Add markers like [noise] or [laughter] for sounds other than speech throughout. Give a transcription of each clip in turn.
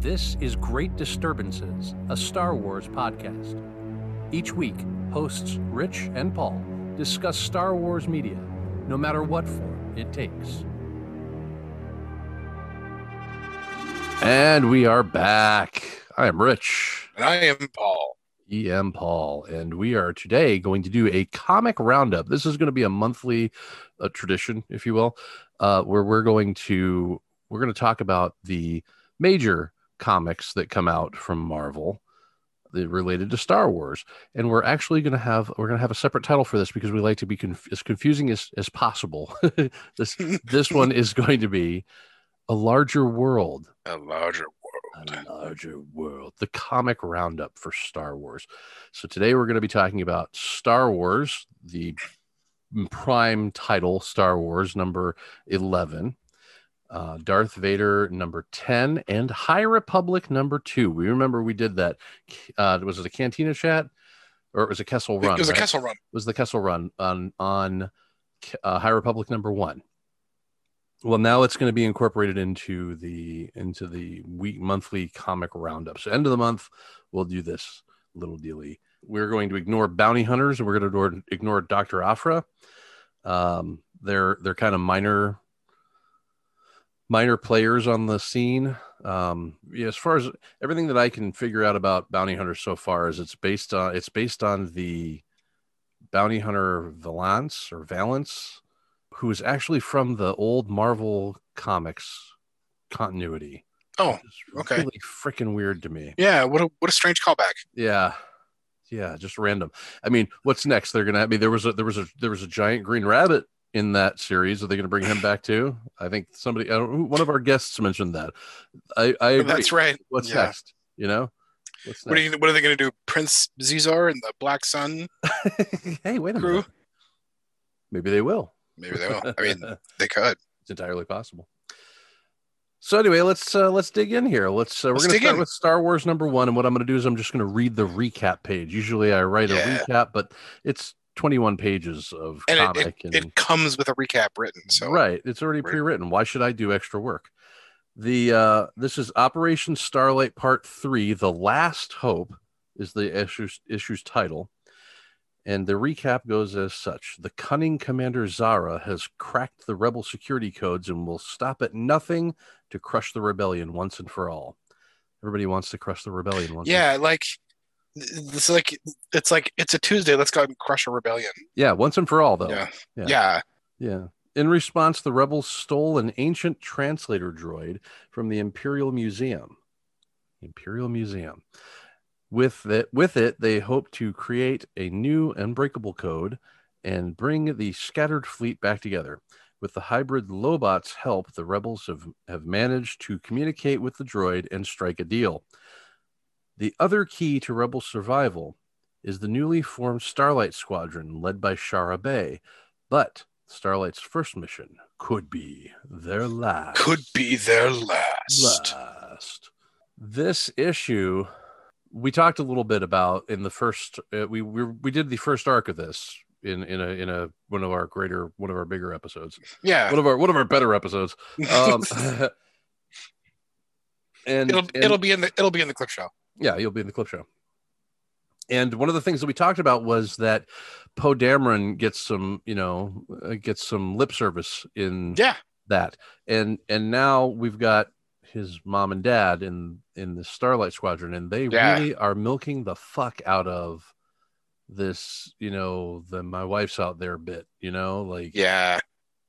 This is Great Disturbances, a Star Wars podcast. Each week, hosts Rich and Paul discuss Star Wars media, no matter what form it takes. And we are back. I am Rich. And I am Paul. EM Paul, and we are today going to do a comic roundup. This is going to be a monthly uh, tradition, if you will, uh, where we're going to we're going to talk about the major comics that come out from Marvel that related to Star Wars, and we're actually going to have we're going to have a separate title for this because we like to be conf- as confusing as as possible. [laughs] this this one is going to be a larger world. A larger world. A larger world. The comic roundup for Star Wars. So today we're going to be talking about Star Wars, the prime title, Star Wars number eleven uh, Darth Vader number 10 and High Republic number two. We remember we did that. Uh, was it a Cantina chat or it was a Kessel Run? It was right? a Kessel Run. It was the Kessel Run on on uh, High Republic number one. Well, now it's going to be incorporated into the into the week monthly comic roundup. So end of the month, we'll do this little dealy. We're going to ignore bounty hunters and we're going to ignore, ignore Dr. Aphra. Um, they're they're kind of minor minor players on the scene. Um, yeah, as far as everything that I can figure out about bounty hunters so far is it's based on it's based on the bounty hunter Valance or Valance, who is actually from the old Marvel comics continuity. Oh, okay. Really freaking weird to me. Yeah, what a what a strange callback. Yeah. Yeah, just random. I mean, what's next? They're gonna. I mean, there was a there was a there was a giant green rabbit in that series. Are they going to bring him back too? I think somebody, I don't, one of our guests mentioned that. I, I agree. That's right. What's yeah. next? You know, what are you, what are they going to do? Prince Xizor and the Black Sun? [laughs] hey, wait a crew? minute. Maybe they will. Maybe they will. I mean, [laughs] they could. It's entirely possible. So anyway, let's uh, let's dig in here. Let's uh, we're Let's to start in. with Star Wars number one, and what I'm going to do is I'm just going to read the recap page. Usually I write Yeah. a recap, but it's 21 pages of And comic, it, and it comes with a recap written. So right it's already Right. pre-written. Why should i do extra work? The uh this is operation starlight part three the last hope is the issue's issue's title. And the recap goes as such. The cunning commander Zahra has cracked the rebel security codes and will stop at nothing to crush the rebellion once and for all. Everybody wants to crush the rebellion once and- yeah, like it's like it's like it's a Tuesday. Let's go and crush a rebellion. yeah once and for all though Yeah. Yeah. yeah. Yeah. In response, the rebels stole an ancient translator droid from the Imperial Museum. Imperial Museum. With it, with it, they hope to create a new unbreakable code and bring the scattered fleet back together. With the hybrid Lobot's help, the rebels have, have managed to communicate with the droid and strike a deal. The other key to rebel survival is the newly formed Starlight Squadron led by Shara Bey. But Starlight's first mission could be their last. Could be their last. last. This issue, we talked a little bit about in the first. Uh, we, we we did the first arc of this in in a in a one of our greater one of our bigger episodes, Yeah. one of our one of our better episodes. Um, [laughs] [laughs] and it'll and- it'll be in the it'll be in the clip show. Yeah, you'll be in the clip show. And one of the things that we talked about was that Poe Dameron gets some, you know, uh, gets some lip service in Yeah. that, and and now we've got his mom and dad in in the Starlight Squadron, and they Yeah. really are milking the fuck out of this, you know, the my wife's out there bit, you know, like Yeah.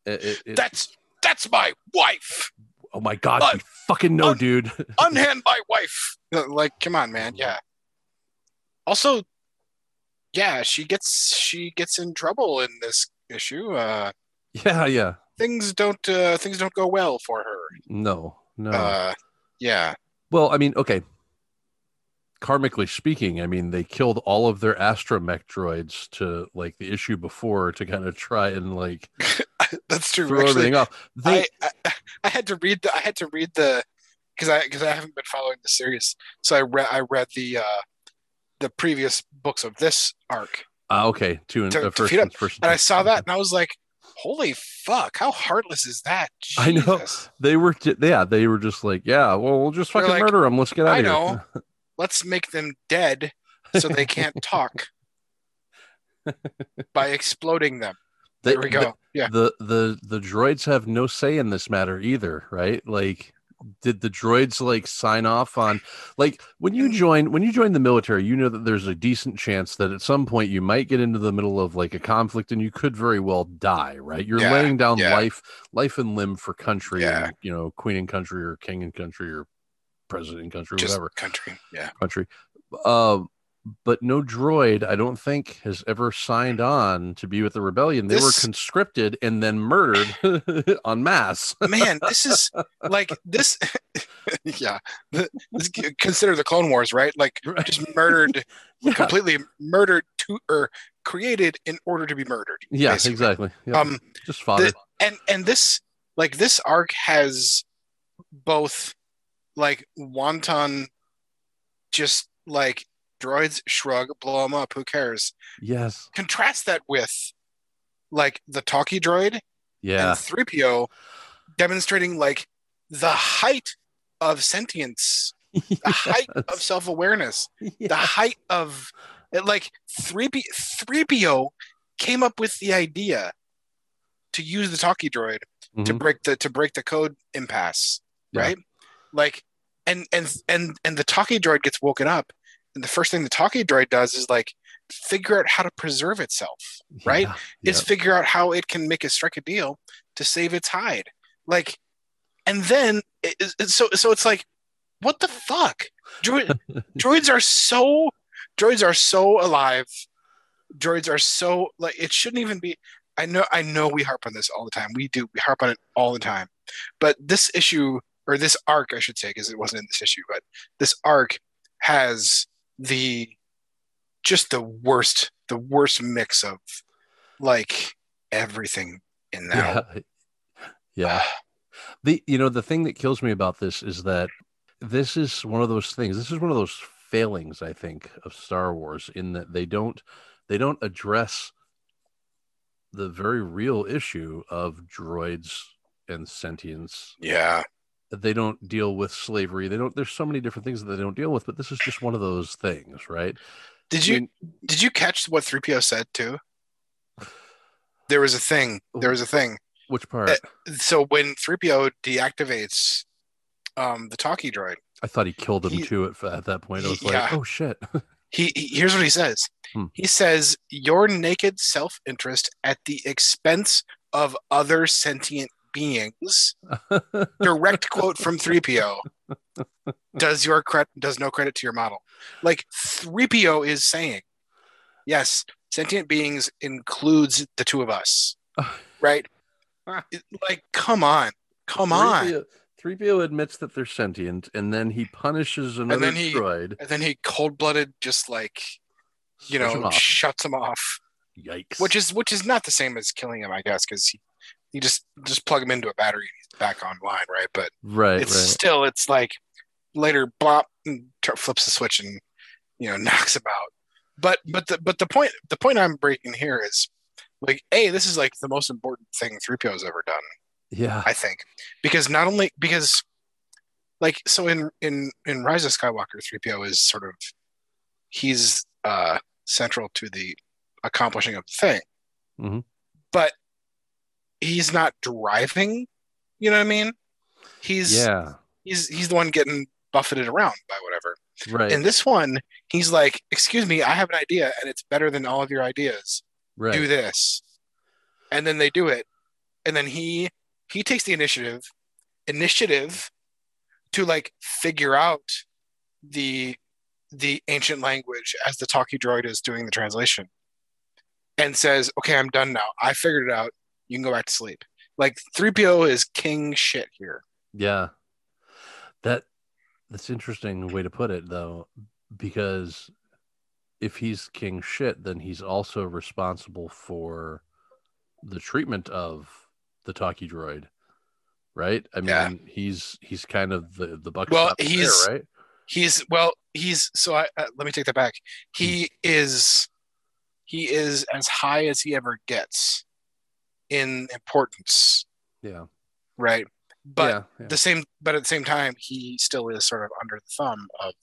it, it- it- That's that's my wife. Oh my god, you fucking know, un- dude. [laughs] Unhand my wife. Like, come on, man. Yeah. Also, yeah, she gets she gets in trouble in this issue. Uh yeah, yeah, things don't uh things don't go well for her. no, no. Uh yeah. Well, I mean, okay. Karmically speaking, I mean, they killed all of their astromech droids to like the issue before to kind of try and like [laughs] That's true. throw Actually, everything off. They, I, I I had to read the I had to read the because I because I haven't been following the series, so I read I read the uh the previous books of this arc, ah, okay, two and To- uh, to first, feed and first and I saw that and I was like, Holy fuck! How heartless is that? I know. They were, ju- yeah, they were just like, yeah, well, we'll just fucking like, murder them. Let's get out I of here. know. [laughs] Let's make them dead so they can't [laughs] talk by exploding them. They- There we go. yeah. the the the droids have no say in this matter either right like did the droids like sign off on like when you join when you join the military you know that there's a decent chance that at some point you might get into the middle of like a conflict and you could very well die right you're Yeah, laying down yeah. life life and limb for country Yeah. and you know queen and country or king and country or president country Just whatever country. Yeah. country. Um, but no droid, I don't think, has ever signed on to be with the rebellion. They were conscripted and then murdered [laughs] en masse. Man, this is [laughs] like this. [laughs] yeah. This, consider the Clone Wars, right? Like Right. just murdered, Yeah, completely murdered to or created in order to be murdered. yeah basically. exactly. Um, Just fodder. and and this like this arc has both like wanton just like droids shrug blow them up who cares yes. contrast that with like the talkie droid Yeah. and 3po demonstrating like the height of sentience the [laughs] height of self-awareness [laughs] the height of it, like 3P, 3PO came up with the idea to use the talkie droid to Mhm. break the to break the code impasse Yeah. right like and and and and the talkie droid gets woken up. And the first thing the talkie droid does is like figure out how to preserve itself right? Yeah, is figure out how it can make a strike a deal to save its hide. Like and then it, it- so so it's like what the fuck? Droid, [laughs] droids are so droids are so alive. Droids are so like it shouldn't even be i know i know we harp on this all the time. We do we harp on it all the time. But this issue or this arc i should say because it wasn't in this issue but this arc has the just the worst the worst mix of like everything in that yeah. Yeah. Ah. The you know the thing that kills me about this is that this is one of those things. This is one of those failings I think of Star Wars in that they don't they don't address the very real issue of droids and sentience. yeah They don't deal with slavery. They don't there's so many different things that they don't deal with, but this is just one of those things, right? did I you mean, did you catch what 3PO said too? There was a thing. There was a thing. which part? So when 3PO deactivates um, the talkie droid, I thought he killed him he- too at, at that point. I was Yeah. like, oh shit. [laughs] he, he here's what he says. Hmm. He says, "Your naked self-interest at the expense of other sentient beings." Direct quote from 3PO. Does your credit does no credit to your model. Like 3PO is saying, yes, sentient beings includes the two of us, [laughs] right? Like, come on, come on. 3PO 3PO admits that they're sentient, and then he punishes another then he- droid. And then he cold blooded, just like you him know, off. shuts him off. Yikes! Which is which is not the same as killing him, I guess, because he you just just plug him into a battery and he's back online, right? But right, it's right. still it's like later blop and t- flips the switch and you know [laughs] knocks him out. But but the but the point the point I'm breaking here is like a this is like the most important thing 3PO has ever done. Yeah, I think, because not only because, like, so in in in Rise of Skywalker, three PO is sort of he's uh central to the accomplishing of the thing, Mhm. but he's not driving. You know what I mean? He's yeah, he's he's the one getting buffeted around by whatever. right, In this one, he's like, "Excuse me, I have an idea, and it's better than all of your ideas." right. do this and then they do it and then he he takes the initiative initiative to like figure out the the ancient language as the talkie droid is doing the translation and says okay i'm done now i figured it out you can go back to sleep like 3po is king shit here Yeah, that that's interesting way to put it though, because if he's king shit, then he's also responsible for the treatment of the talkie droid, right? I mean, Yeah. he's he's kind of the the buck. Well, stops there, he's- right. he's well he's so i uh, let me take that back he is he is as high as he ever gets in importance, Yeah. right? But yeah, yeah. the same but at the same time he still is sort of under the thumb of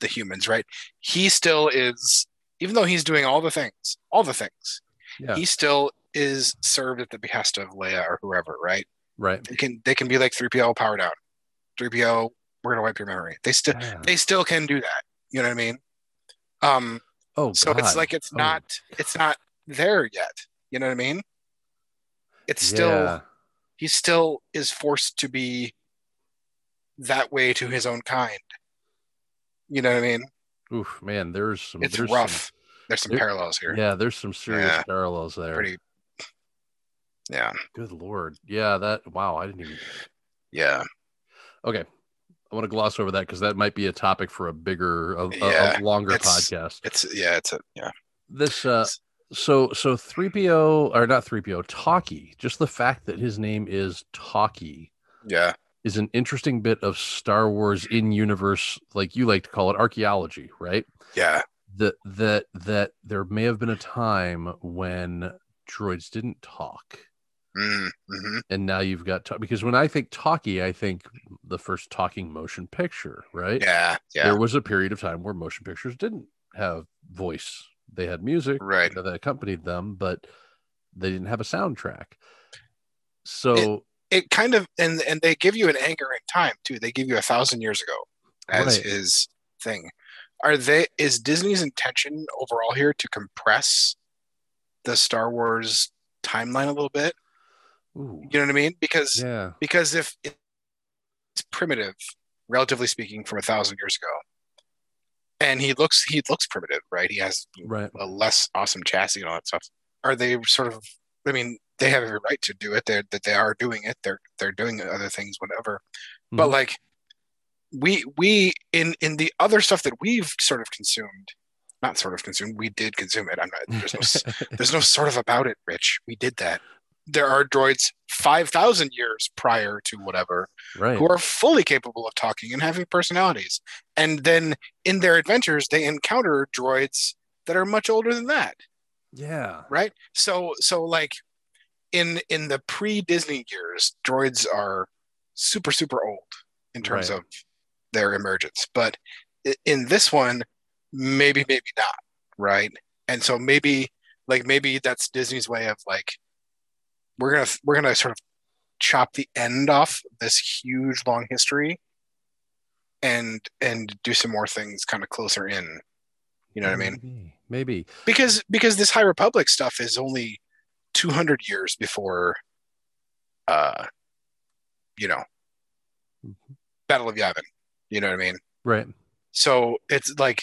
the humans right he still is even though he's doing all the things all the things Yeah. he still is served at the behest of leia or whoever right right. they can they can be like 3po power down 3po we're gonna wipe your memory they still Yeah. they still can do that you know what i mean um Oh, so it's like it's Oh. not it's not there yet you know what i mean it's still Yeah. he still is forced to be that way to his own kind. You know what I mean? Oof, man. There's some. It's there's some- rough. There's some there- parallels here. yeah, there's some serious Yeah. parallels there. Pretty. Yeah. Good lord. Yeah. That. Wow. I didn't even. Yeah. Okay. I want to gloss over that because that might be a topic for a bigger, a, Yeah, a longer it's- podcast. It's yeah. It's a yeah. This. uh So so 3PO or not 3PO Talkie. Just the fact that his name is Talkie Yeah. is an interesting bit of Star Wars in universe, like you like to call it, archaeology, right? Yeah. That that that there may have been a time when droids didn't talk, Mm, hmm and now you've got because when I think talkie, I think the first talking motion picture, right? Yeah. Yeah. There was a period of time where motion pictures didn't have voice; they had music Right. that accompanied them, but they didn't have a soundtrack. So It kind of and and they give you an anchor in time too. They give you a thousand years ago as Right. his thing. Are they? Is Disney's intention overall here to compress the Star Wars timeline a little bit? ooh, You know what I mean? Because yeah, because if it's primitive, relatively speaking, from a thousand years ago, and he looks he looks primitive, right? He has right, a less awesome chassis and all that stuff. Are they sort of? I mean, they have every right to do it. They're that they are doing it. They're they're doing other things, whatever. But Mhm. like we we in in the other stuff that we've sort of consumed, not sort of consumed. We did consume it. I'm not. There's no [laughs] there's no sort of about it, Rich. We did that. There are droids 5,000 years prior to whatever right, who are fully capable of talking and having personalities. And then in their adventures, they encounter droids that are much older than that, yeah, right? So, so like in in the pre-Disney years, droids are super super old in terms Right. of their emergence. But in this one, maybe maybe not, right? And so maybe like maybe that's Disney's way of like we're gonna we're gonna sort of chop the end off this huge long history and and do some more things kind of closer in. You know what i mean? Maybe, maybe. because because this high republic stuff is only 200 years before uh you know battle of yavin. You know what i mean? Right. so it's like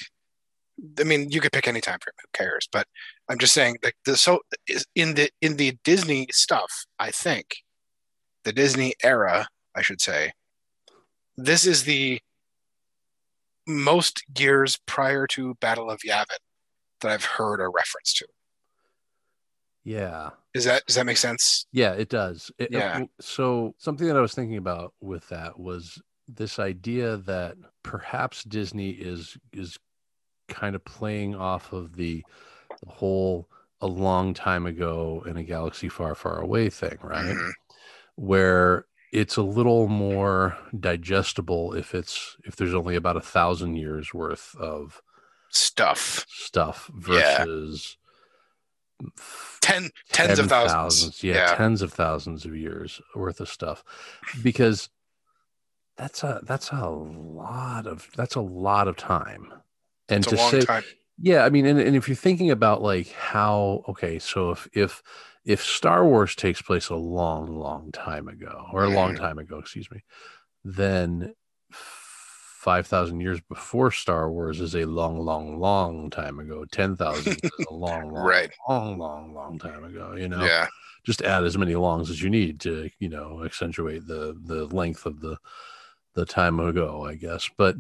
i mean you could pick any time frame who cares but i'm just saying like the so is- in the in the disney stuff i think the disney era i should say this is the most years prior to battle of yavin that i've heard a reference to Yeah. is that does that make sense Yeah, it does. It- uh, Yeah. so something that I was thinking about with that was this idea that perhaps Disney is is kind of playing off of the, the whole a long time ago in a galaxy far, far away thing, right? Mhm. Where it's a little more digestible if it's if there's only about a thousand years worth of stuff stuff Yeah. versus ten tens of thousands, yeah, yeah tens of thousands of years worth of stuff because that's a that's a lot of that's a lot of time and to say time. Yeah i mean and, and if you're thinking about like how okay so if if if star wars takes place a long long time ago or a long Mhm. time ago excuse me then 5000 years before star wars is a long long long time ago. 10000 is a [laughs] long long Right. long long long time ago you know? Yeah. Just add as many longs as you need to you know accentuate the the length of the the time ago i guess. But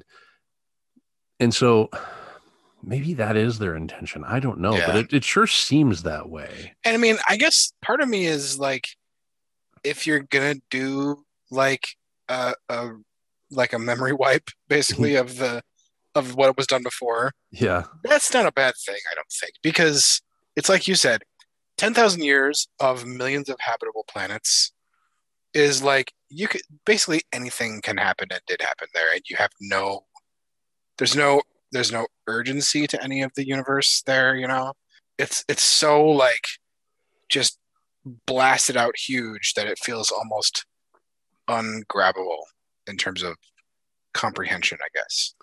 and so maybe that is their intention. I don't know but it, it sure seems that way. And I mean, I guess part of me is like, if you're gonna do like a, a like a memory [laughs] wipe, basically of the of what was done before, yeah. that's not a bad thing, I don't think, because it's like you said, 10,000 years of millions of habitable planets is like you could basically anything can happen and did happen there and you have no there's no there's no urgency to any of the universe there you know it's it's so like just blasted out huge that it feels almost ungrabbable in terms of comprehension i guess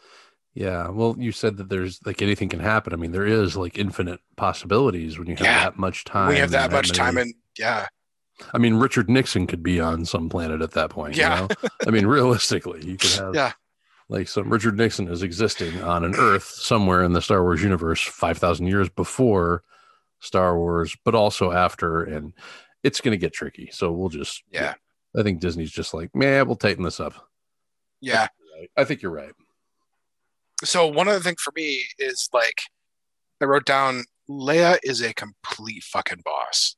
Yeah. Well, you said that there's like anything can happen. I mean, there is like infinite possibilities when you have Yeah. that much time. we have that and much many- time and yeah I mean, Richard Nixon could be on some planet at that point. Yeah. You know? I mean, realistically, you could [laughs] have Yeah. Like so Richard Nixon is existing on an Earth somewhere in the Star Wars universe 5,000 years before Star Wars, but also after. And it's going to get tricky. So we'll just, yeah I think Disney's just like, man, we'll tighten this up. yeah I think you're right. so one other thing for me is like i wrote down leia is a complete fucking boss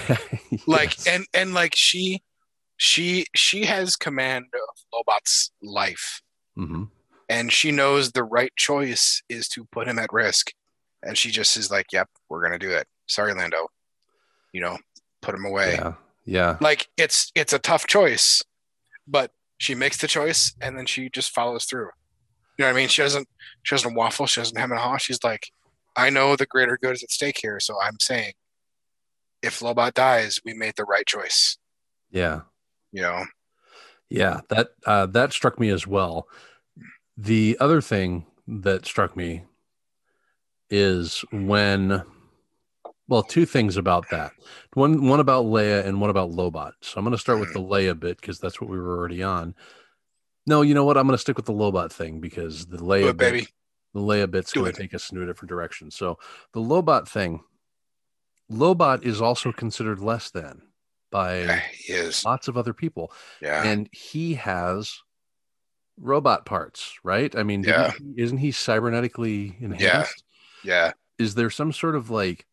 [laughs] like and and like she she she has command of lobot's life Mhm. and she knows the right choice is to put him at risk. And she just is like yep we're gonna do it. Sorry lando. You know put him away. Yeah. Yeah. like it's it's a tough choice but she makes the choice and then she just follows through. You know what i mean? She doesn't she doesn't waffle. She doesn't hem and haw. She's like i know the greater good is at stake here so i'm saying if lobot dies we made the right choice. Yeah. you know Yeah, that uh, that struck me as well. The other thing that struck me is when, well, two things about that. One one about Leia and one about Lobot. So I'm going to start with the Leia bit because that's what we were already on. No, you know what? I'm going to stick with the Lobot thing because the Leia it, bit, baby the Leia bit's going to take us in a different direction. So the Lobot thing, Lobot is also considered less than by yeah, lots of other people yeah and he has robot parts, right? I mean, Yeah. he- isn't he cybernetically enhanced? yeah Is there some sort of like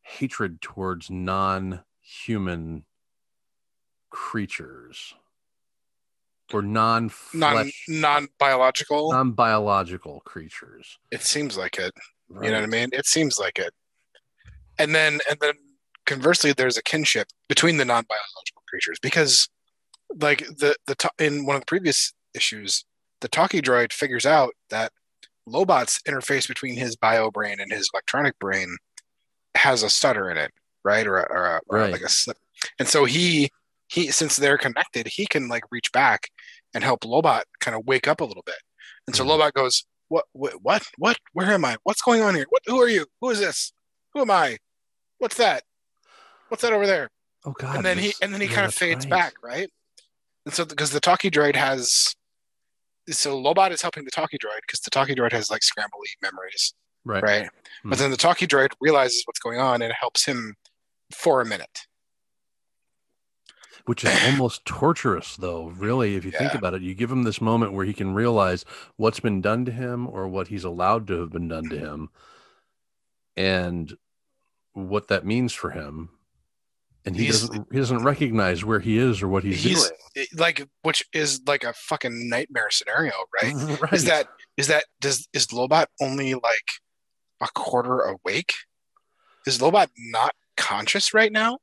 hatred towards non-human creatures or non non-flesh, non-biological non-biological creatures? it seems like it Right. You know what I mean? It seems like it. And then and then conversely, there's a kinship between the non-biological creatures because, like the the in one of the previous issues, the talkie droid figures out that Lobot's interface between his bio brain and his electronic brain has a stutter in it, right? Or, a- or, a, or Right. like a slip. And so he he since they're connected, he can like reach back and help Lobot kind of wake up a little bit. And so Mhm. Lobot goes, "What? What? What? What? Where am I? What's going on here? What? Who are you? Who is this? Who am I? What's that? What's that over there?" Oh God! and then he and then he yeah, kind of fades right. back, right? And so because the talkie droid has, so Lobot is helping the talkie droid because the talkie droid has like scrambly memories, Right. right? Hmm. But then the talkie droid realizes what's going on and helps him for a minute. which is almost torturous though really if you think about it you give him this moment where he can realize what's been done to him or what he's allowed to have been done to him and what that means for him and he He's- doesn't he doesn't recognize where he is or what he's, He's doing like, which is like a fucking nightmare scenario, right? [laughs] right Is that is that does is Lobot only like a quarter awake? Is Lobot not conscious right now?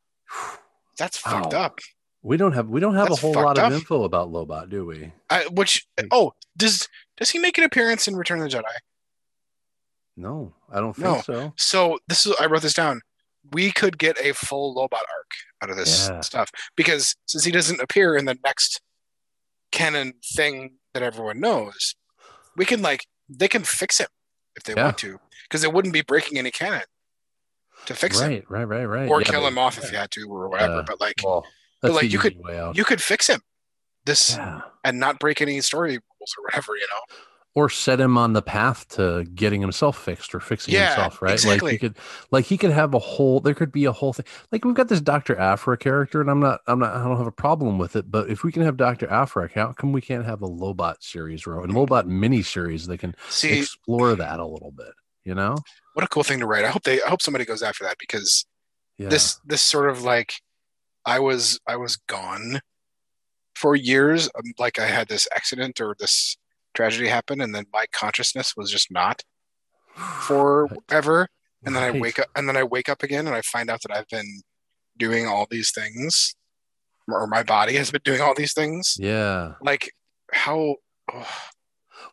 That's fucked up. we don't have we don't have That's a whole lot up. of info about lobot do we I, which hmm. oh does does he make an appearance in Return of the Jedi? no i don't think No. so So this is I wrote this down. We could get a full Lobot arc out of this Yeah. stuff because since he doesn't appear in the next canon thing that everyone knows, we can like they can fix him if they Yeah. want to because it wouldn't be breaking any canon to fix him right right right right or Yeah, kill but- him off if you had to or whatever. Yeah. but like well but, like, you could- easy way out you could fix him this and not break any story rules or whatever, you know. Or set him on the path to getting himself fixed or fixing Yeah, himself right? Like he could like he could have a whole there could be a whole thing like we've got this dr Aphra character and i'm not i'm not i don't have a problem with it but if we can have dr Aphra how come we can't have a lobot series or a lobot mini series that can See, explore that a little bit you know? What a cool thing to write. I hope they I hope somebody goes after that because yeah. this this sort of like i was i was gone for years um, like i had this accident or this tragedy happened and then my consciousness was just not [sighs] forever and then I wake up and then I wake up again and I find out that I've been doing all these things or my body has been doing all these things. Yeah. Like how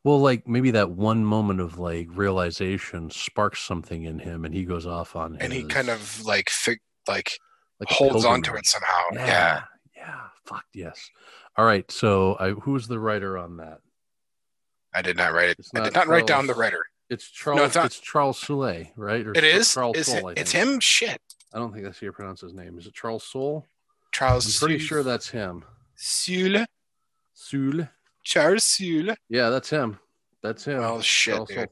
Well, like maybe that one moment of like realization sparks something in him, and he goes off on. and he kind of like fig, like like holds on to it somehow. Yeah, Yeah. yeah. Fuck yes. All right. So, I who's the writer on that? I did not write it. It's I did not write down the writer. It's Charles. it's not- it's Charles Soule, right? Or It is. Charles Is Soule. It's him? Shit. I don't think that's how you pronounce his name. Is it Charles Soule? Charles. I'm pretty Soule. sure that's him. Soule. Soule. Charles Soule. Yeah, that's him. That's him. Well, shit, dude.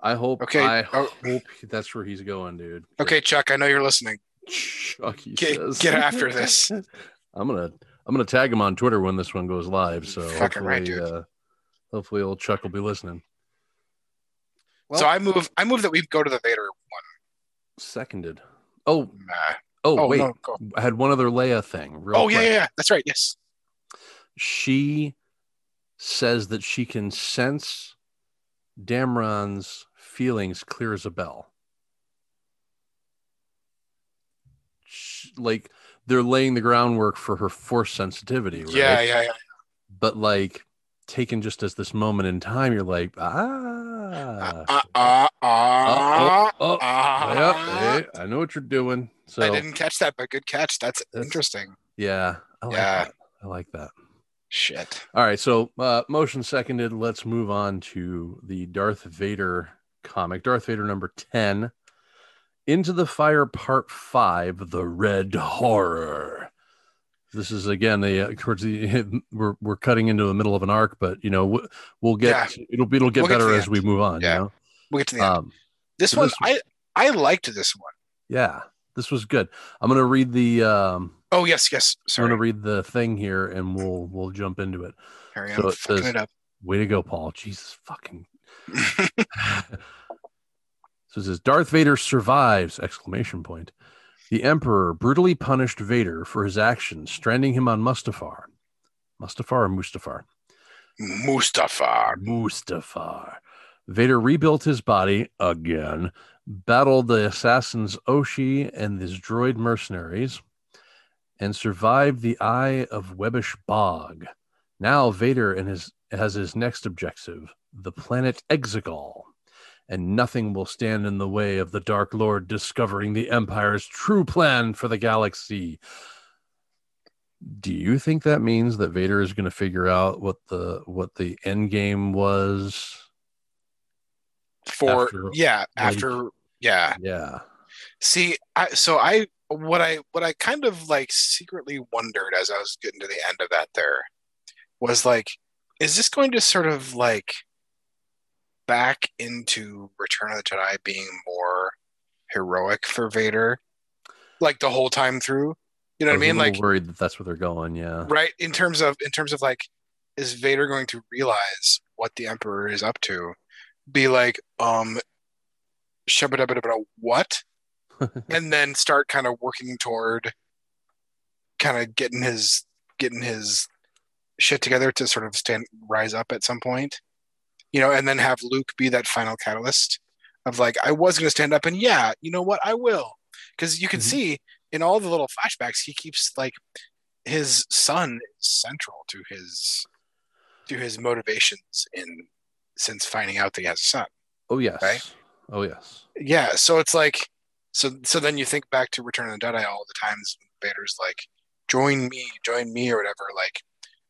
I hope. Okay, I oh. hope that's where he's going, dude. Okay, Chuck. I know you're listening. Chuck, Get- says. get after this. [laughs] I'm gonna I'm gonna tag him on Twitter when this one goes live. So Fucking right, dude. uh, hopefully old Chuck will be listening. Well- so I move. Um, I move that we go to the Vader one. Seconded. Oh, Nah. oh, Oh wait. no. Go. I had one other Leia thing. real Oh yeah, yeah, yeah. That's right. Yes. She says that she can sense Dameron's feelings clear as a bell. Sh- Like they're laying the groundwork for her force sensitivity, right? Yeah, yeah, yeah. But like taken just as this moment in time, you're like, uh, ah, uh, uh, oh, oh hey, I know what you're doing. So I didn't catch that, but good catch. That's, That's- interesting. yeah, I like Yeah. that. I like that. Shit. All right, so uh, motion seconded. Let's move on to the Darth Vader comic, Darth Vader number ten, Into the Fire Part Five, The Red Horror. This is again the uh, towards the [laughs] we're we're cutting into the middle of an arc, but you know we'll, we'll get it'll it'll get We'll better the as end. we move on. Yeah. You know? We'll get to the end. Um, this so one, this was- I, I liked this one. yeah, this was good. I'm gonna read the um, Oh yes, yes. I'm gonna read the thing here, and we'll we'll jump into it. Carry so on. it Fucking says- it up. Way to go, Paul. Jesus fucking. [laughs] [laughs] so it says Darth Vader survives! Exclamation point. The Emperor brutally punished Vader for his actions, stranding him on Mustafar. Mustafar or Mustafar? Mustafa. Mustafar. Vader rebuilt his body again, battled the assassins Ochi and his droid mercenaries, and survived the Eye of Webbish Bog. Now Vader and his has his next objective, the planet Exegol, and nothing will stand in the way of the Dark Lord discovering the Empire's true plan for the galaxy. Do you think that means that Vader is going to figure out what the what the end game was? For After, yeah, like- after yeah. Yeah. See, I so I what I what I kind of like secretly wondered as I was getting to the end of that there was like, is this going to sort of like back into Return of the Jedi being more heroic for Vader, like the whole time through? You know what I mean? Like worried that that's where they're going. Yeah. right in terms of in terms of like, is Vader going to realize what the Emperor is up to? Be like, um, shabba dabba dabba what? [laughs] and then start kind of working toward kind of getting his getting his shit together to sort of stand rise up at some point you know and then have luke be that final catalyst of like i was going to stand up and yeah you know what i will because you can Mhm. see in all the little flashbacks he keeps like his son is central to his to his motivations in since finding out that he has a son Oh yes. Right? Oh yes. yeah so it's like so so then you think back to return of the jedi all the times vader's like join me join me or whatever like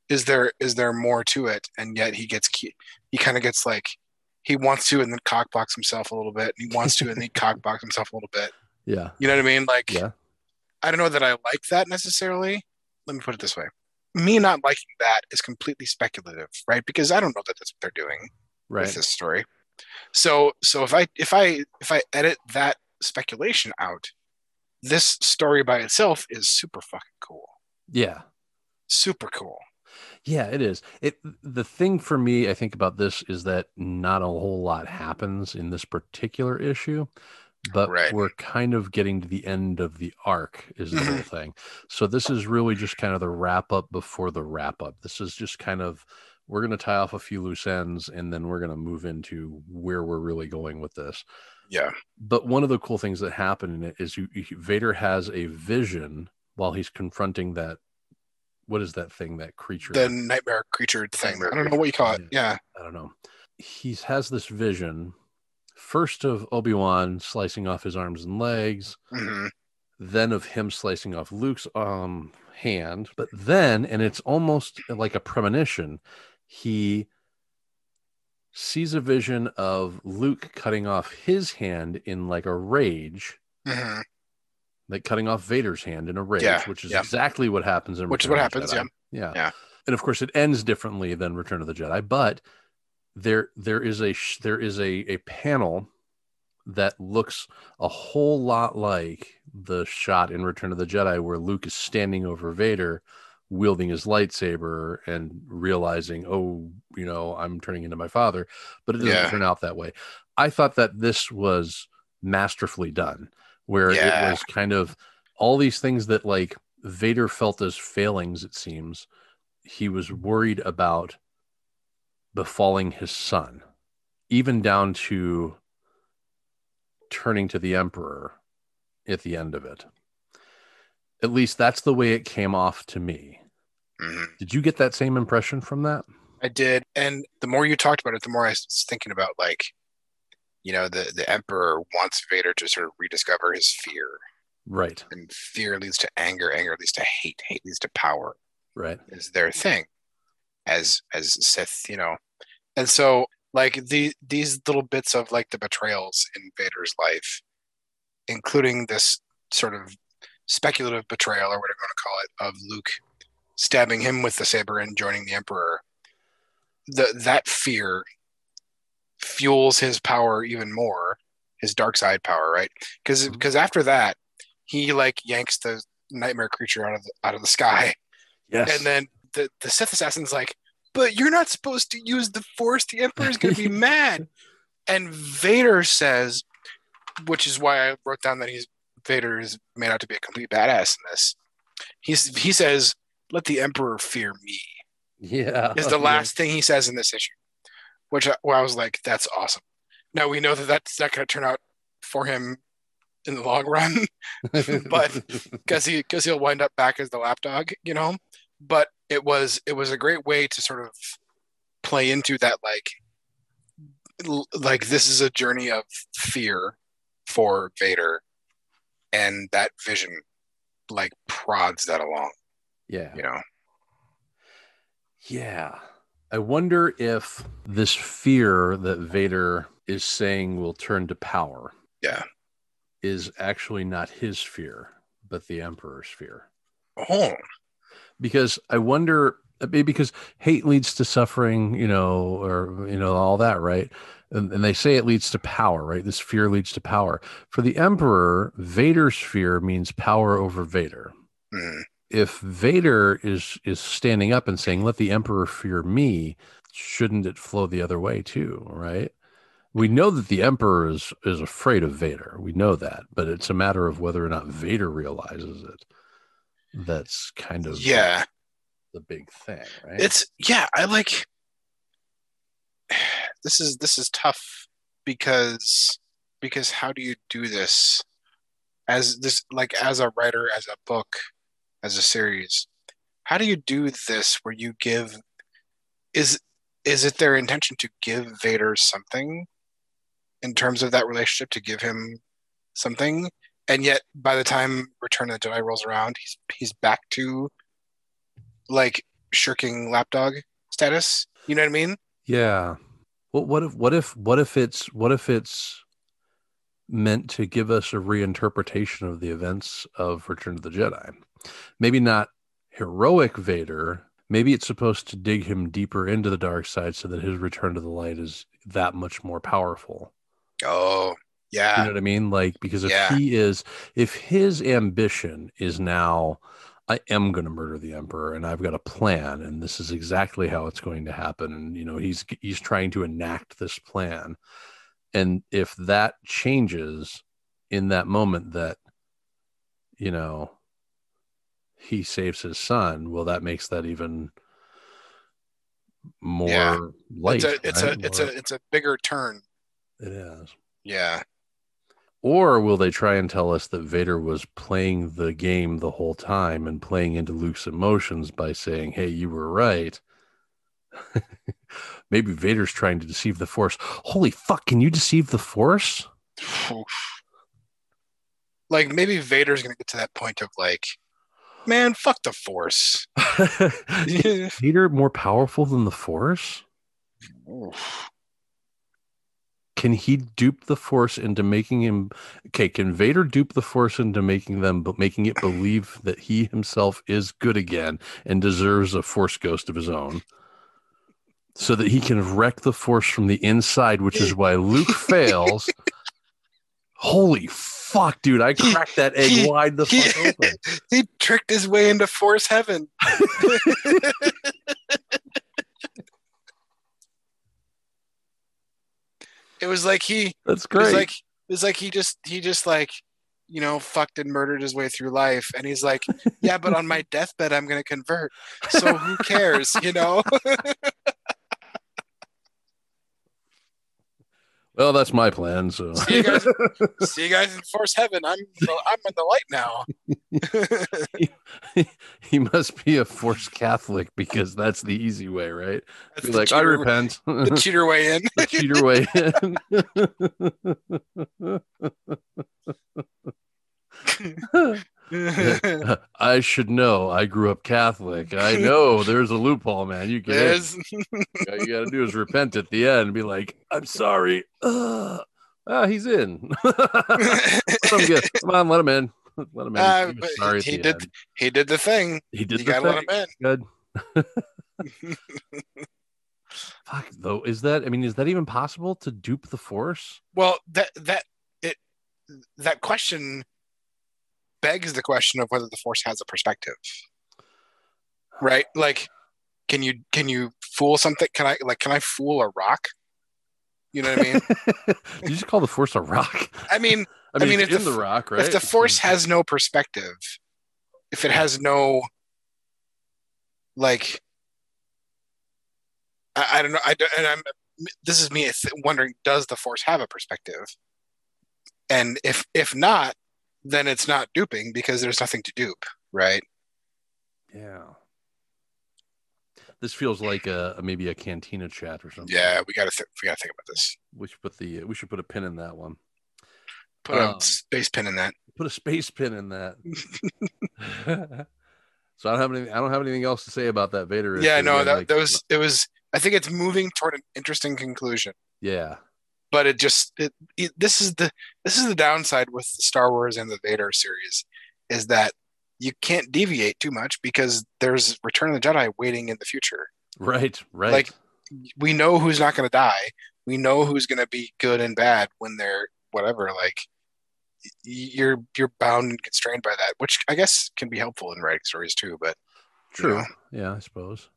is there is there more to it and yet he gets he, kind of gets like he wants to and then cockbox himself a little bit and he wants to and then he [laughs] cockbox himself a little bit Yeah. you know what i mean like Yeah. i don't know that i like that necessarily let me put it this way me not liking that is completely speculative right because i don't know that that's what they're doing Right. with this story. So so if I if I if I edit that speculation out, this story by itself is super fucking cool. Yeah. Super cool. Yeah, it is. It the thing for me, I think about this is that not a whole lot happens in this particular issue, but Right. we're kind of getting to the end of the arc, is the whole mm-hmm. thing. So this is really just kind of the wrap up before the wrap up. This is just kind of we're going to tie off a few loose ends, and then we're going to move into where we're really going with this. Yeah. But one of the cool things that happened in it is you, you Vader has a vision while he's confronting that. What is that thing? That creature? The nightmare creature thing. Nightmare I don't know what you call it. creature. Yeah. I don't know. He has this vision first of Obi Wan slicing off his arms and legs, hmm then of him slicing off Luke's um hand, but then, and it's almost like a premonition, he sees a vision of Luke cutting off his hand in like a rage, hmm like cutting off Vader's hand in a rage, Yeah, which is yeah. exactly what happens in Which is what of happens, Jedi. Yeah. Yeah. And of course it ends differently than Return of the Jedi, but there there is a there is a a panel that looks a whole lot like the shot in Return of the Jedi where Luke is standing over Vader wielding his lightsaber and realizing, oh, you know, I'm turning into my father, but it doesn't Yeah. turn out that way. I thought that this was masterfully done, where Yeah. it was kind of all these things that like Vader felt as failings, it seems, he was worried about befalling his son, even down to turning to the Emperor at the end of it. At least that's the way it came off to me. hmm Did you get that same impression from that? I did, and the more you talked about it, the more I was thinking about like, you know, the the Emperor wants Vader to sort of rediscover his fear, Right, and fear leads to anger, anger leads to hate, hate leads to power. right. Is their thing, as as Sith, you know, and so like the these little bits of like the betrayals in Vader's life, including this sort of speculative betrayal or what I'm going to call it of Luke stabbing him with the saber and joining the Emperor. The that fear fuels his power even more, his dark side power, right? Because because mm-hmm. after that, he like yanks the nightmare creature out of the out of the sky, Yes. and then the the Sith assassin's like, "But you're not supposed to use the Force. The Emperor's gonna be [laughs] mad." And Vader says, which is why I wrote down that he's Vader is made out to be a complete badass in this. He's he says, "Let the Emperor fear me." yeah. Is the [laughs] last thing he says in this issue, which I, where I was like, "That's awesome." Now we know that that's not going to turn out for him in the long run [laughs] [laughs] but- because he because he'll wind up back as the lapdog, you know. But it was it was a great way to sort of play into that like like this is a journey of fear for Vader, and that vision like prods that along, yeah. you know. Yeah. I wonder if this fear that Vader is saying will turn to power. Yeah. Is actually not his fear, but the Emperor's fear. Oh, Because I wonder, maybe because hate leads to suffering, you know, or, you know, all that, right? And, and they say it leads to power, right? This fear leads to power. For the Emperor, Vader's fear means power over Vader. mm, if Vader is is standing up and saying, "Let the Emperor fear me," shouldn't it flow the other way too? Right? We know that the Emperor is is afraid of Vader. We know that, but it's a matter of whether or not Vader realizes it. That's kind of yeah. the big thing, right? It's yeah, I like this is this is tough because because how do you do this as this like as a writer, as a book, as a series? How do you do this where you give is is it their intention to give Vader something in terms of that relationship to give him something and yet by the time Return of the Jedi rolls around he's he's back to like shirking lapdog status. You know what I mean? Yeah. Well, what if what if what if it's what if it's meant to give us a reinterpretation of the events of Return of the Jedi? Maybe not heroic Vader. Maybe it's supposed to dig him deeper into the dark side so that his return to the light is that much more powerful. Oh, yeah. You know what I mean? Like because if Yeah. he is if his ambition is now I am going to murder the emperor and I've got a plan and this is exactly how it's going to happen and you know he's he's trying to enact this plan. And if that changes in that moment that you know he saves his son, well that makes that even more Yeah. light. It's a it's right? a it's a it's a bigger turn. it is. Yeah. Or will they try and tell us that Vader was playing the game the whole time and playing into Luke's emotions by saying, Hey, you were right? [laughs] Maybe Vader's trying to deceive the Force. Holy fuck, can you deceive the Force? like maybe Vader's gonna get to that point of like, man, fuck the Force. [laughs] [laughs] Is Vader more powerful than the Force? Can he dupe the Force into making him okay? Can Vader dupe the Force into making them, but making it believe that he himself is good again and deserves a Force ghost of his own, so that he can wreck the Force from the inside, which is why Luke [laughs] fails. Holy fuck, dude! I cracked that egg He- wide the he- fuck open. [laughs] he tricked his way into Force heaven. [laughs] it was like he That's it was great. like it was like he just he just like you know fucked and murdered his way through life and he's like yeah but on my deathbed i'm gonna convert so who cares you know [laughs] well, that's my plan. So See you guys. [laughs] see you guys in force heaven i'm i'm in the light now [laughs] he must be a forced Catholic because that's the easy way, right? That's Be like, I repent. [laughs] the cheater way in the cheater way in. [laughs] [laughs] I should know. I grew up Catholic. I know there's a loophole, man. You it. There's, [laughs] All you got to do is repent at the end and be like, I'm sorry. Uh, ah, he's in. let him get, come on, let him in. Let him in. Uh, he sorry he did- end. he did the thing He did you the gotta thing. let him in Good. Fuck though, is that? I mean, is that even possible to dupe the Force? well that that it that question begs the question of whether the force has a perspective. Right? Like can you can you fool something? Can i like can i fool a rock? You know what i mean? Did [laughs] you just call the Force a rock? i mean [laughs] I mean, mean, it's if in the the, rock, right? if the force has no perspective if it has no like i, I don't know i don't and i'm this is me wondering does the force have a perspective? And if if not then it's not duping because there's nothing to dupe right yeah. This feels like a maybe a cantina chat or something. yeah we gotta th- we gotta think about this We should put the we should put a pin in that one. put a Um, space pin in that Put a space pin in that. [laughs] [laughs] so I don't have anything. I don't have anything else to say about that Vader. yeah no that, like, that was it was i think it's moving toward an interesting conclusion yeah. But it just it, it, this is the this is the downside with the Star Wars and the Vader series is that you can't deviate too much because there's Return of the Jedi waiting in the future. Right. Right. Like- We know who's not going to die. We know who's going to be good and bad when they're whatever. Like you're you're bound and constrained by that, which I guess can be helpful in writing stories too. But true. know. Yeah, I suppose.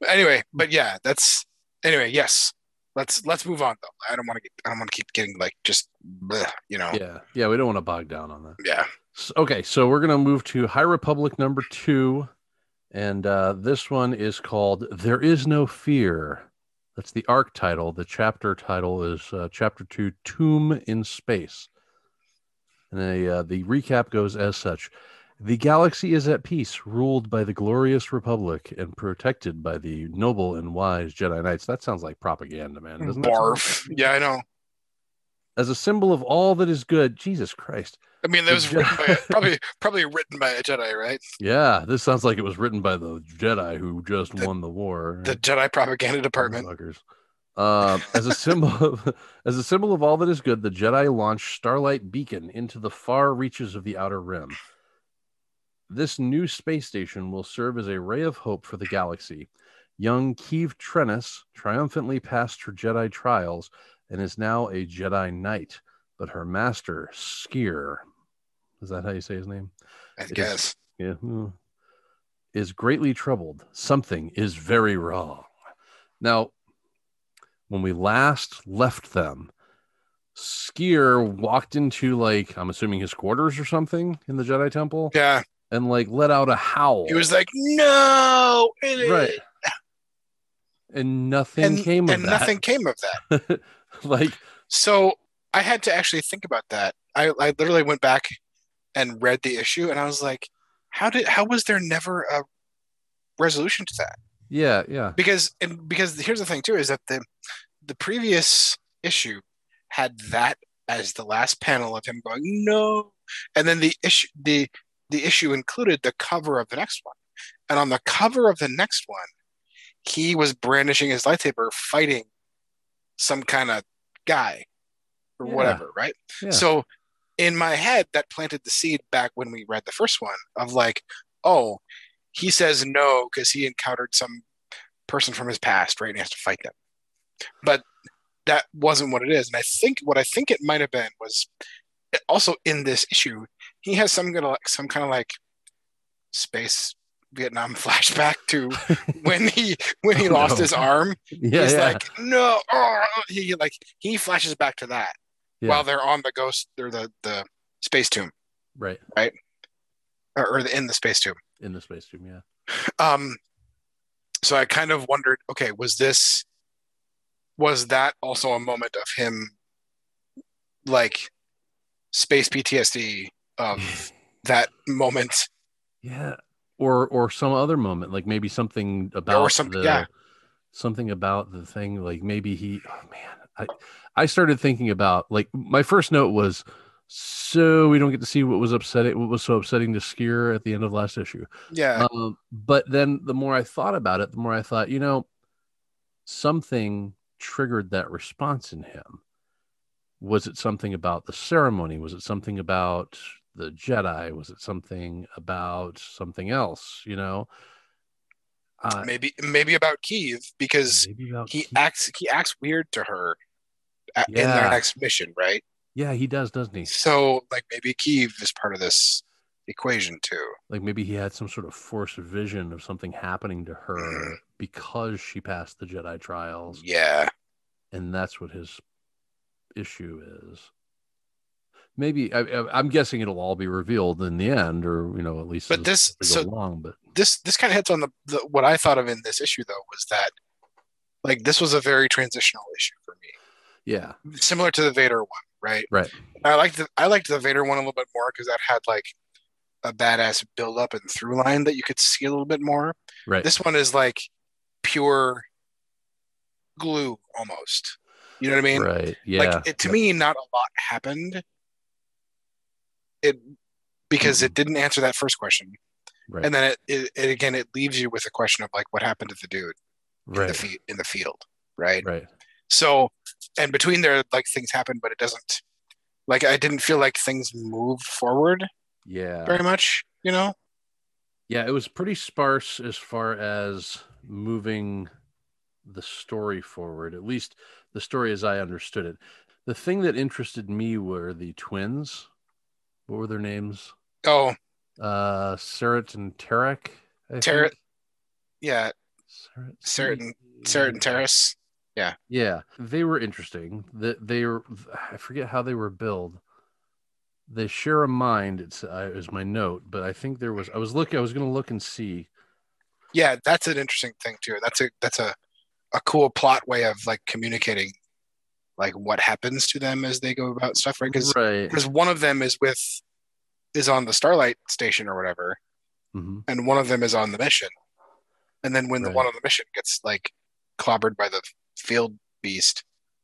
but anyway, but yeah, that's anyway. Yes, let's let's move on though. I don't want to get I don't want to keep getting like just bleh, you know. Yeah. Yeah. We don't want to bog down on that. yeah. S- Okay, so we're gonna move to High Republic number two, and uh, this one is called "There Is No Fear." That's the arc title. The chapter title is uh, Chapter Two: Tomb in Space. And the uh, the recap goes as such: The galaxy is at peace, ruled by the glorious Republic and protected by the noble and wise Jedi Knights. That sounds like propaganda, man. Doesn't Barf. like- Yeah, I know. As a symbol of all that is good, Jesus Christ. I mean, that was Je- by probably [laughs] probably written by a Jedi, right? Yeah, this sounds like it was written by the Jedi who just The- won the war. The Jedi propaganda department. Uh, as a symbol [laughs] of as a symbol of all that is good, the Jedi launched Starlight Beacon into the far reaches of the Outer Rim. This new space station will serve as a ray of hope for the galaxy. Young Keeve Trennis triumphantly passed her Jedi trials and is now a Jedi Knight, but her master, Sskeer, is that how you say his name? I is- guess. yeah, hmm, is greatly troubled. Something is very wrong. Now, when we last left them, Sskeer walked into like I'm assuming his quarters or something in the Jedi Temple, Yeah. And like let out a howl. He was like, "No!" right, and nothing And, came of and that. nothing came of that. [laughs] like, So I had to actually think about that I, I literally went back and read the issue, and I was like, how did how was there never a resolution to that? Yeah, yeah. Because and because here's the thing too is that the the previous issue had that as the last panel of him going no, and then the issue the the issue included the cover of the next one, and on the cover of the next one, he was brandishing his lightsaber, fighting some kind of guy or Yeah. whatever, right? Yeah. So in my head, that planted the seed back when we read the first one of like, oh, he says no because he encountered some person from his past, right? And he has to fight them. But that wasn't what it is. And I think what I think it might have been was also in this issue, he has some kind of like some kind of like space Vietnam [laughs] flashback to [laughs] when he when he Oh, lost no. his arm. yeah, He's yeah. like, no, oh, he like he flashes back to that yeah. while they're on the ghost or the the space tomb right or, or the, in the space tomb. in the space tomb. Yeah. Um, so I kind of wondered, okay, was this was that also a moment of him like space PTSD of [laughs] that moment? Yeah. Or or some other moment, like maybe something about or something- the yeah. something about the thing, like maybe he oh man, I I started thinking about like my first note was so we don't get to see what was upsetting what was so upsetting to Sskeer at the end of last issue. Yeah, Um, but then the more I thought about it, the more I thought, you know, something triggered that response in him. Was it something about the ceremony? Was it something about the Jedi? Was it something about something else? You know, uh, maybe maybe about Keeve because about he acts he acts weird to her a- in their next mission, right? yeah, he does, doesn't he? So like maybe Keeve is part of this equation too. Like maybe he had some sort of forced vision of something happening to her Mhm. [clears throat] because she passed the Jedi trials. Yeah, and that's what his issue is. Maybe I, I'm guessing it'll all be revealed in the end, or you know, at least But this- so- along. But this this kind of hits on the, the what I thought of in this issue though was that like this was a very transitional issue for me, yeah, similar to the Vader one, right? right, I liked the I liked the Vader one a little bit more because that had like a badass build up and through line that you could see a little bit more. right, This one is like pure glue almost. You know what I mean? right, yeah. Like it, to me, not a lot happened. It because it mm-hmm. didn't answer that first question, right, and then it, it, it again it leaves you with a question of like what happened to the dude in the fe- in the field, right? right. So, and between there, like things happen, but it doesn't. Like I didn't feel like things moved forward Yeah, very much. You know? yeah. It was pretty sparse as far as moving the story forward. At least the story as I understood it. The thing that interested me were the twins. What were their names? Oh, Uh, Ceret and Terec. Terec- yeah, Certain certain terrace. Yeah. Yeah, they were interesting. That they were, I forget how they were billed. They share a mind. It's uh, is my note, but I think there was. I was looking. I was going to look and see. Yeah, that's an interesting thing too. That's a that's a a cool plot way of like communicating like what happens to them as they go about stuff, right? Because Right. because one of them is with is on the Starlight station or whatever, hmm and one of them is on the mission. And then when the one on the mission gets like clobbered by the field beast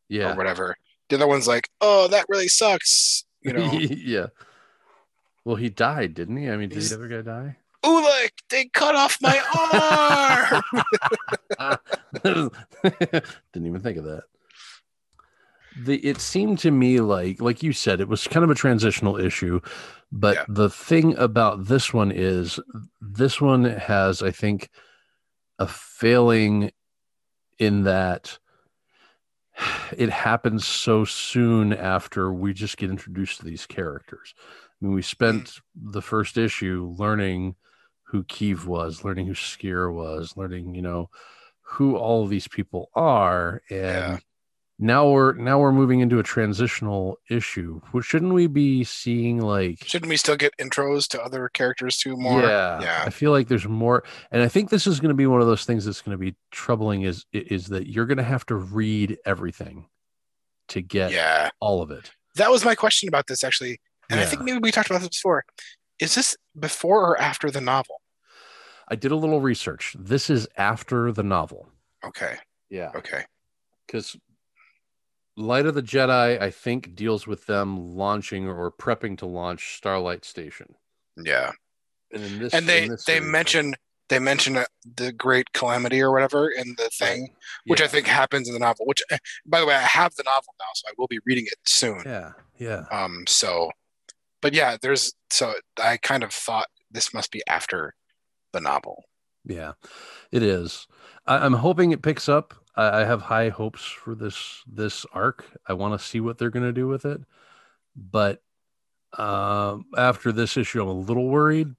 Yeah. or whatever, the other one's like, "Oh, that really sucks," you know. [laughs] yeah. Well, he died, didn't he? I mean, did He's- the other guy die? Ulik, they cut off my [laughs] arm. [laughs] Didn't even think of that. The it seemed to me like like you said, it was kind of a transitional issue, but Yeah. the thing about this one is this one has, I think, a failing in that it happens so soon after we just get introduced to these characters. I mean, we mm. spent the first issue learning who Keeve was, learning who Sskeer was, learning, you know, who all of these people are. And Yeah. Now we're now we're moving into a transitional issue. Shouldn't we be seeing like Shouldn't we still get intros to other characters too more? yeah, Yeah. I feel like there's more, and I think this is going to be one of those things that's going to be troubling. Is is that you're going to have to read everything to get Yeah. all of it. that was my question about this actually, and I think maybe we talked about this before. Is this before or after the novel? I did a little research. This is after the novel. Okay, Yeah. okay, because Light of the Jedi, I think, deals with them launching or prepping to launch Starlight Station. yeah. And in this, And they in this they series, mention they mention uh, the great calamity or whatever in the thing, Right. which I think happens in the novel. Which, eh, by the way, I have the novel now, so I will be reading it soon. Yeah, yeah, Um, so, but yeah, there's so I kind of thought this must be after the novel. yeah. It is. I, I'm hoping it picks up. I, I have high hopes for this this arc. I want to see what they're going to do with it, but um, after this issue, I'm a little worried.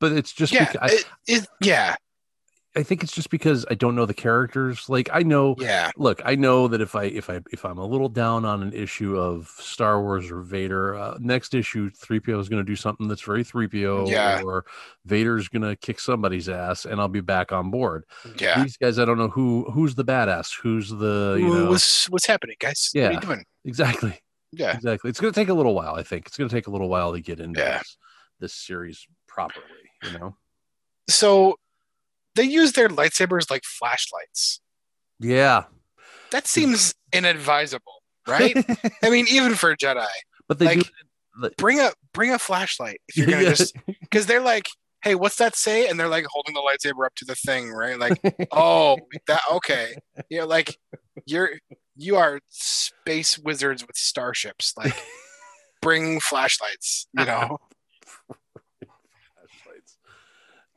But it's just Yeah, because it, it, yeah, I, think it's just because I don't know the characters. Like I know yeah, look i know that if i if i if i'm a little down on an issue of star wars or vader uh, next issue 3po is going to do something that's very 3po Yeah. or vader's going to kick somebody's ass and i'll be back on board yeah. these guys i don't know who who's the badass who's the you know what's what's happening, guys? What are Yeah. you doing? exactly Yeah, exactly it's going to take a little while i think it's going to take a little while to get into Yeah. this, this series properly you know so they use their lightsabers like flashlights. yeah That seems inadvisable, right? [laughs] I mean, even for Jedi, but they Like, do bring a bring a flashlight if you're gonna Yeah. just because they're like, hey, what's that say? And they're like holding the lightsaber up to the thing, right? Like, [laughs] oh, that okay, yeah, like you're you are space wizards with starships. Like, [laughs] bring flashlights, you know? Flashlights.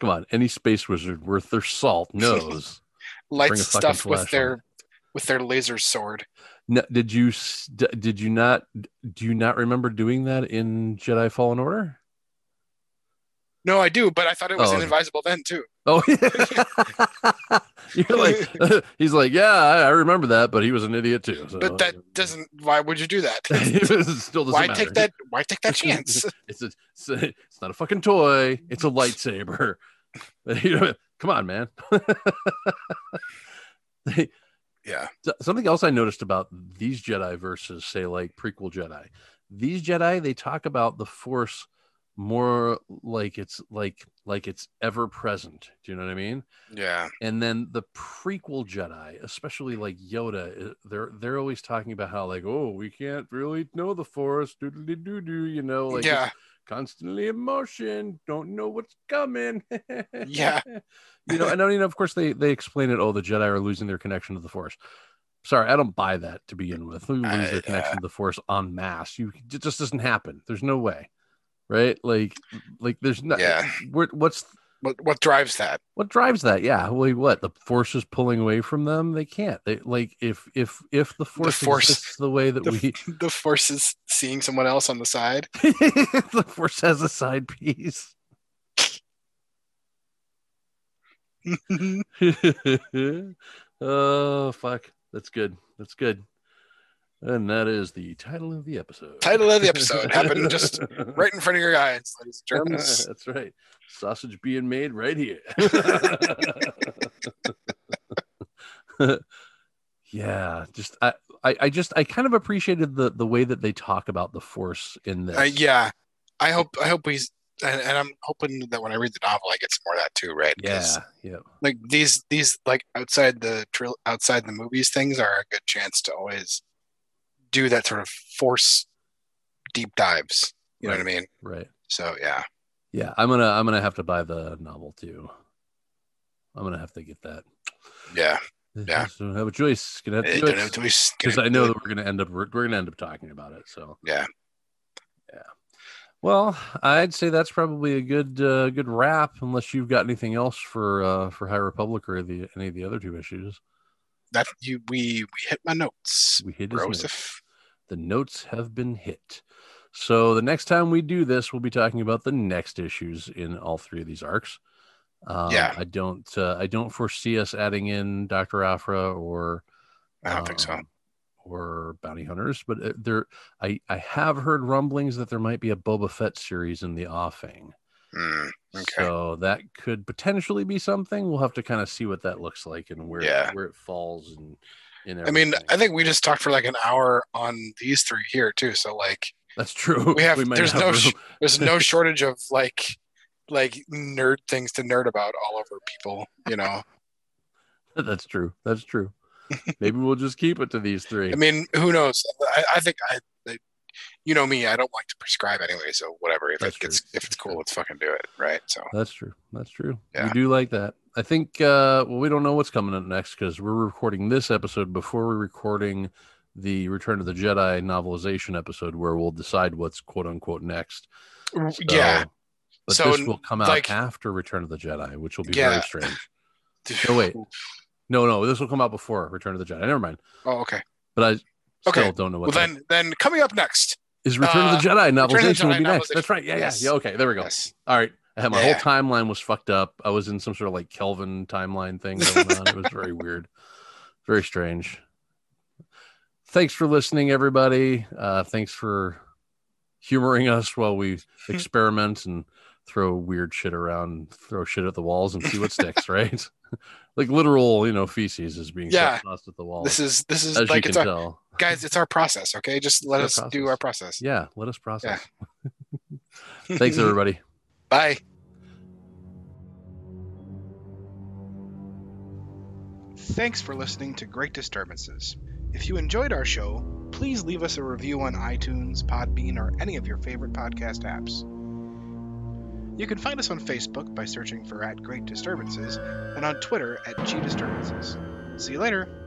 Come on, any space wizard worth their salt [laughs] knows. Lights stuff with their with their laser sword. No, did you did you not do you not remember doing that in Jedi Fallen Order? No, I do, but I thought it was Oh. inadvisable then too. Oh, [laughs] you're like [laughs] he's like, yeah, I, I remember that, but he was an idiot too. So. But that doesn't. Why would you do that? still doesn't why matter. take that? Why take that chance? it's a, it's a- it's not a fucking toy. It's a lightsaber. [laughs] Come on, man. [laughs] yeah, something else I noticed about these Jedi versus say like prequel Jedi. These Jedi they talk about the Force more like it's like like it's ever present. Do you know what I mean? yeah, And then the prequel Jedi, especially like Yoda, uh, they're they're always talking about how like oh we can't really know the Force, do do do. you know, like yeah, constantly in motion, don't know what's coming. [laughs] Yeah. you know, and I mean, of course, they they explain it. Oh, the Jedi are losing their connection to the Force. Sorry, I don't buy that to begin with. We lose their connection to the Force en masse. You it just doesn't happen. There's no way, right? Like, like there's not. Yeah. What's what what drives that? what drives that? Yeah, well, what the Force is pulling away from them? They can't. They like if if if the Force, Force- exists the way that The, we the force is seeing someone else on the side. [laughs] the Force has a side piece. [laughs] [laughs] oh fuck that's good that's good and that is the title of the episode. Title of the episode. Happened just [laughs] right in front of your eyes, ladies and germs. [laughs] that's right. Sausage being made right here. [laughs] Yeah just I, I i just i kind of appreciated the the way that they talk about the force in this. Uh, yeah, I hope I hope he's and, and I'm hoping that when I read the novel, I get some more of that too, right? yeah yeah. like these these like outside the outside the movies things are a good chance to always do that sort of force deep dives. You know what I mean? right So yeah, Yeah, I'm gonna I'm gonna have to buy the novel too. I'm gonna have to get that. yeah. Yeah. So don't have a choice. Gonna have to it because I know that we're gonna end up we're, we're gonna end up talking about it. So Yeah. yeah. Well, I'd say that's probably a good uh, good wrap. Unless you've got anything else for uh, for High Republic or the any of the other two issues. that you we we hit my notes. We hit. Broseph. The notes have been hit. So the next time we do this, we'll be talking about the next issues in all three of these arcs. Um, Yeah. I don't. Uh, I don't foresee us adding in Doctor Aphra or. I don't think so. um, Or bounty hunters, but uh, there, I I have heard rumblings that there might be a Boba Fett series in the offing. Hmm, okay. So that could potentially be something. We'll have to kind of see what that looks like and where Yeah. where it falls and I mean. I think we just talked for like an hour on these three here too. So like, that's true. we have- might there's have no sh- there's no [laughs] shortage of like like nerd things to nerd about all over people. You know, [laughs] that's true. That's true. [laughs] Maybe we'll just keep it to these three. I mean, who knows? I, I think I, I, you know me, I don't like to prescribe anyway. So whatever. If That's it gets true. if it's cool, let's fucking do it. Right. So That's true. That's true. We do like that. I think uh well we don't know what's coming up next because we're recording this episode before we're recording the Return of the Jedi novelization episode where we'll decide what's quote unquote next. So- yeah. But So, this will come out like- after Return of the Jedi, which will be Yeah. very strange. [laughs] No, wait. No, no, this will come out before Return of the Jedi. Never mind. Oh, okay. But I still Okay. don't know Well, what then, then coming up next. is Return of the uh, Jedi novelization will Jedi be next. That's right. Yeah, Yes. yeah. Yeah. Okay. There we go. Yes. All right. I had my Yeah. whole timeline was fucked up. I was in some sort of like Kelvin timeline thing going on. it was very weird, [laughs] very strange. Thanks for listening, everybody. Uh, thanks for humoring us while we [laughs] experiment and throw weird shit around, throw shit at the walls and see what sticks. [laughs] Right? like literal, you know, feces is being Yeah. tossed at the wall. This is this is as like you it's can our tell. guys. It's our process. Okay, just let It's us our do our process. Yeah. Let us process. Thanks, everybody. Bye. Thanks for listening to Great Disturbances. If you enjoyed our show, please leave us a review on iTunes, Podbean, or any of your favorite podcast apps. You can find us on Facebook by searching for at Great Disturbances and on Twitter at G Disturbances. See you later.